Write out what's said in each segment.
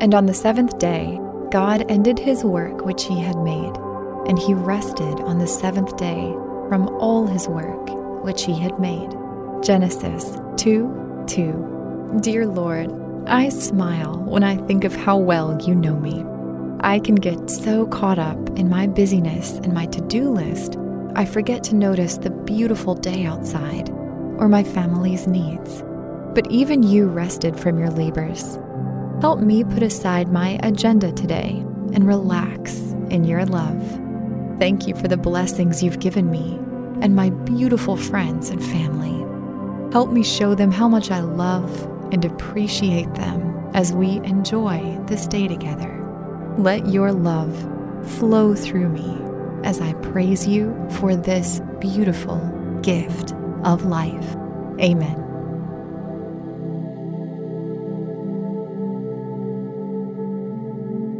And on the seventh day, God ended his work which he had made, and he rested on the seventh day from all his work which he had made. Genesis 2 2. Dear Lord, I smile when I think of how well you know me. I can get so caught up in my busyness and my to do list, I forget to notice the beautiful day outside or my family's needs. But even you rested from your labors. Help me put aside my agenda today and relax in your love. Thank you for the blessings you've given me and my beautiful friends and family. Help me show them how much I love and appreciate them as we enjoy this day together. Let your love flow through me as I praise you for this beautiful gift of life. Amen.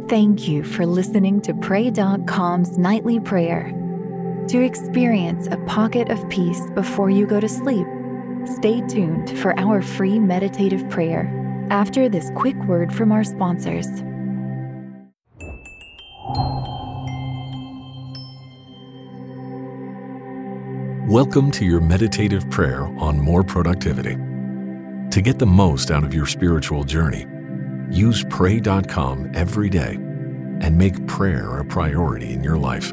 Thank you for listening to Pray.com's nightly prayer. To experience a pocket of peace before you go to sleep, stay tuned for our free meditative prayer after this quick word from our sponsors. Welcome to your meditative prayer on more productivity. To get the most out of your spiritual journey, use pray.com every day and make prayer a priority in your life.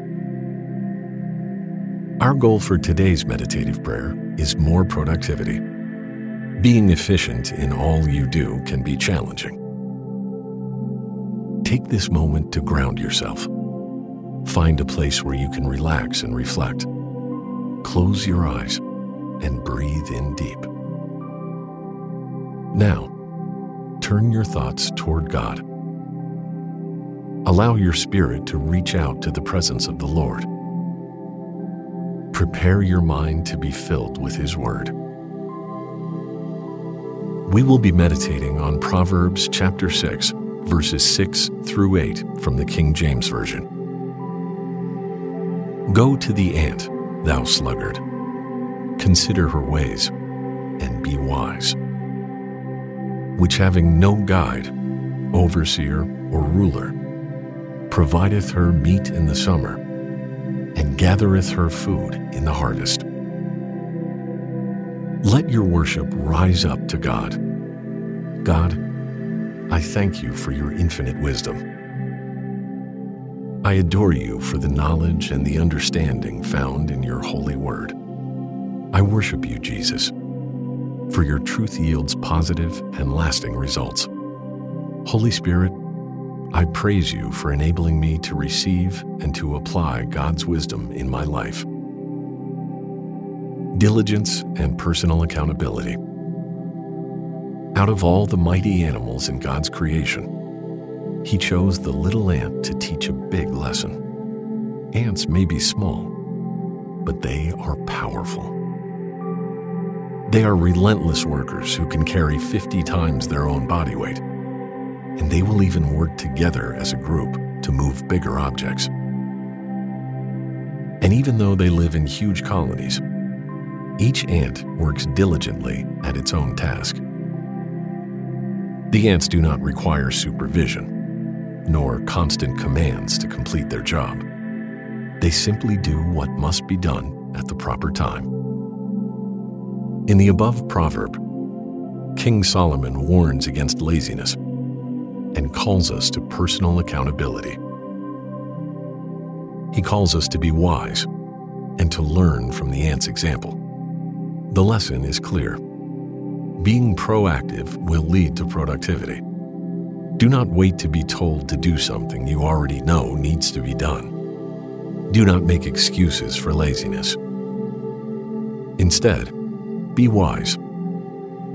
Our goal for today's meditative prayer is more productivity. Being efficient in all you do can be challenging. Take this moment to ground yourself. Find a place where you can relax and reflect. Close your eyes and breathe in deep. Now, turn your thoughts toward God. Allow your spirit to reach out to the presence of the Lord. Prepare your mind to be filled with His Word. We will be meditating on Proverbs chapter 6, verses 6 through 8 from the King James Version. Go to the ant, thou sluggard. Consider her ways, and be wise. Which having no guide, overseer, or ruler, provideth her meat in the summer, and gathereth her food in the harvest. Let your worship rise up to God. God, I thank you for your infinite wisdom. I adore you for the knowledge and the understanding found in your holy word. I worship you, Jesus, for your truth yields positive and lasting results. Holy Spirit, I praise you for enabling me to receive and to apply God's wisdom in my life. Diligence and personal accountability. Out of all the mighty animals in God's creation, He chose the little ant to teach a big lesson. Ants may be small, but they are powerful. They are relentless workers who can carry 50 times their own body weight and they will even work together as a group to move bigger objects. And even though they live in huge colonies, each ant works diligently at its own task. The ants do not require supervision, nor constant commands to complete their job. They simply do what must be done at the proper time. In the above proverb, King Solomon warns against laziness and calls us to personal accountability. He calls us to be wise and to learn from the ant's example. The lesson is clear. Being proactive will lead to productivity. Do not wait to be told to do something you already know needs to be done. Do not make excuses for laziness. Instead, be wise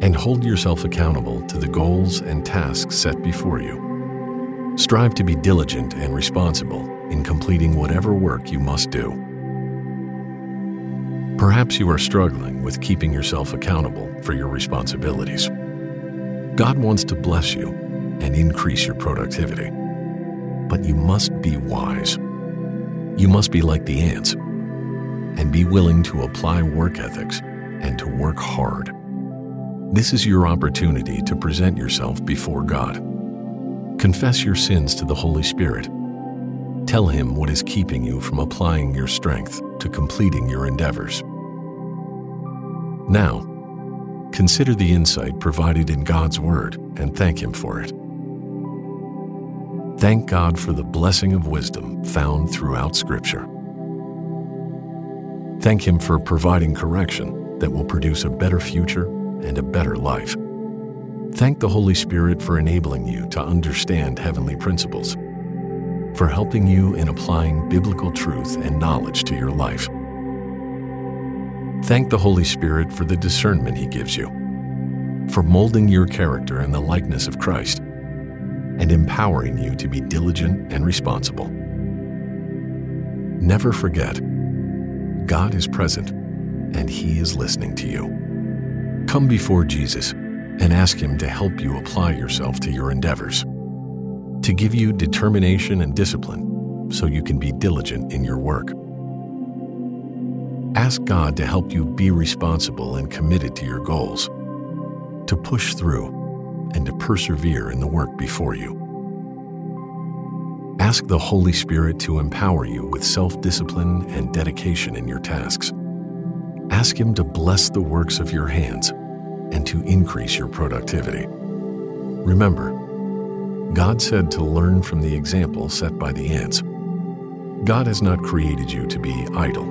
and hold yourself accountable to the goals and tasks set before you. Strive to be diligent and responsible in completing whatever work you must do. Perhaps you are struggling with keeping yourself accountable for your responsibilities. God wants to bless you and increase your productivity. But you must be wise. You must be like the ants and be willing to apply work ethics and to work hard. This is your opportunity to present yourself before God. Confess your sins to the Holy Spirit. Tell Him what is keeping you from applying your strength to completing your endeavors. Now, consider the insight provided in God's Word and thank Him for it. Thank God for the blessing of wisdom found throughout Scripture. Thank Him for providing correction that will produce a better future and a better life. Thank the Holy Spirit for enabling you to understand heavenly principles, for helping you in applying biblical truth and knowledge to your life. Thank the Holy Spirit for the discernment He gives you, for molding your character in the likeness of Christ, and empowering you to be diligent and responsible. Never forget, God is present and He is listening to you. Come before Jesus and ask Him to help you apply yourself to your endeavors, to give you determination and discipline so you can be diligent in your work. Ask God to help you be responsible and committed to your goals, to push through, and to persevere in the work before you. Ask the Holy Spirit to empower you with self discipline and dedication in your tasks. Ask Him to bless the works of your hands and to increase your productivity. Remember, God said to learn from the example set by the ants. God has not created you to be idle.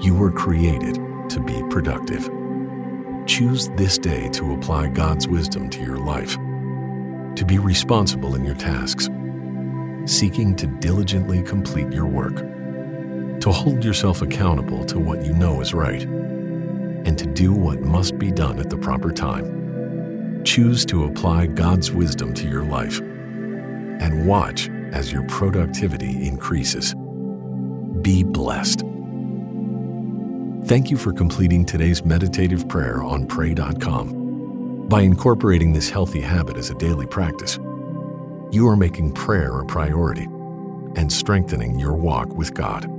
You were created to be productive. Choose this day to apply God's wisdom to your life, to be responsible in your tasks, seeking to diligently complete your work, to hold yourself accountable to what you know is right, and to do what must be done at the proper time. Choose to apply God's wisdom to your life and watch as your productivity increases. Be blessed. Thank you for completing today's meditative prayer on Pray.com. By incorporating this healthy habit as a daily practice, you are making prayer a priority and strengthening your walk with God.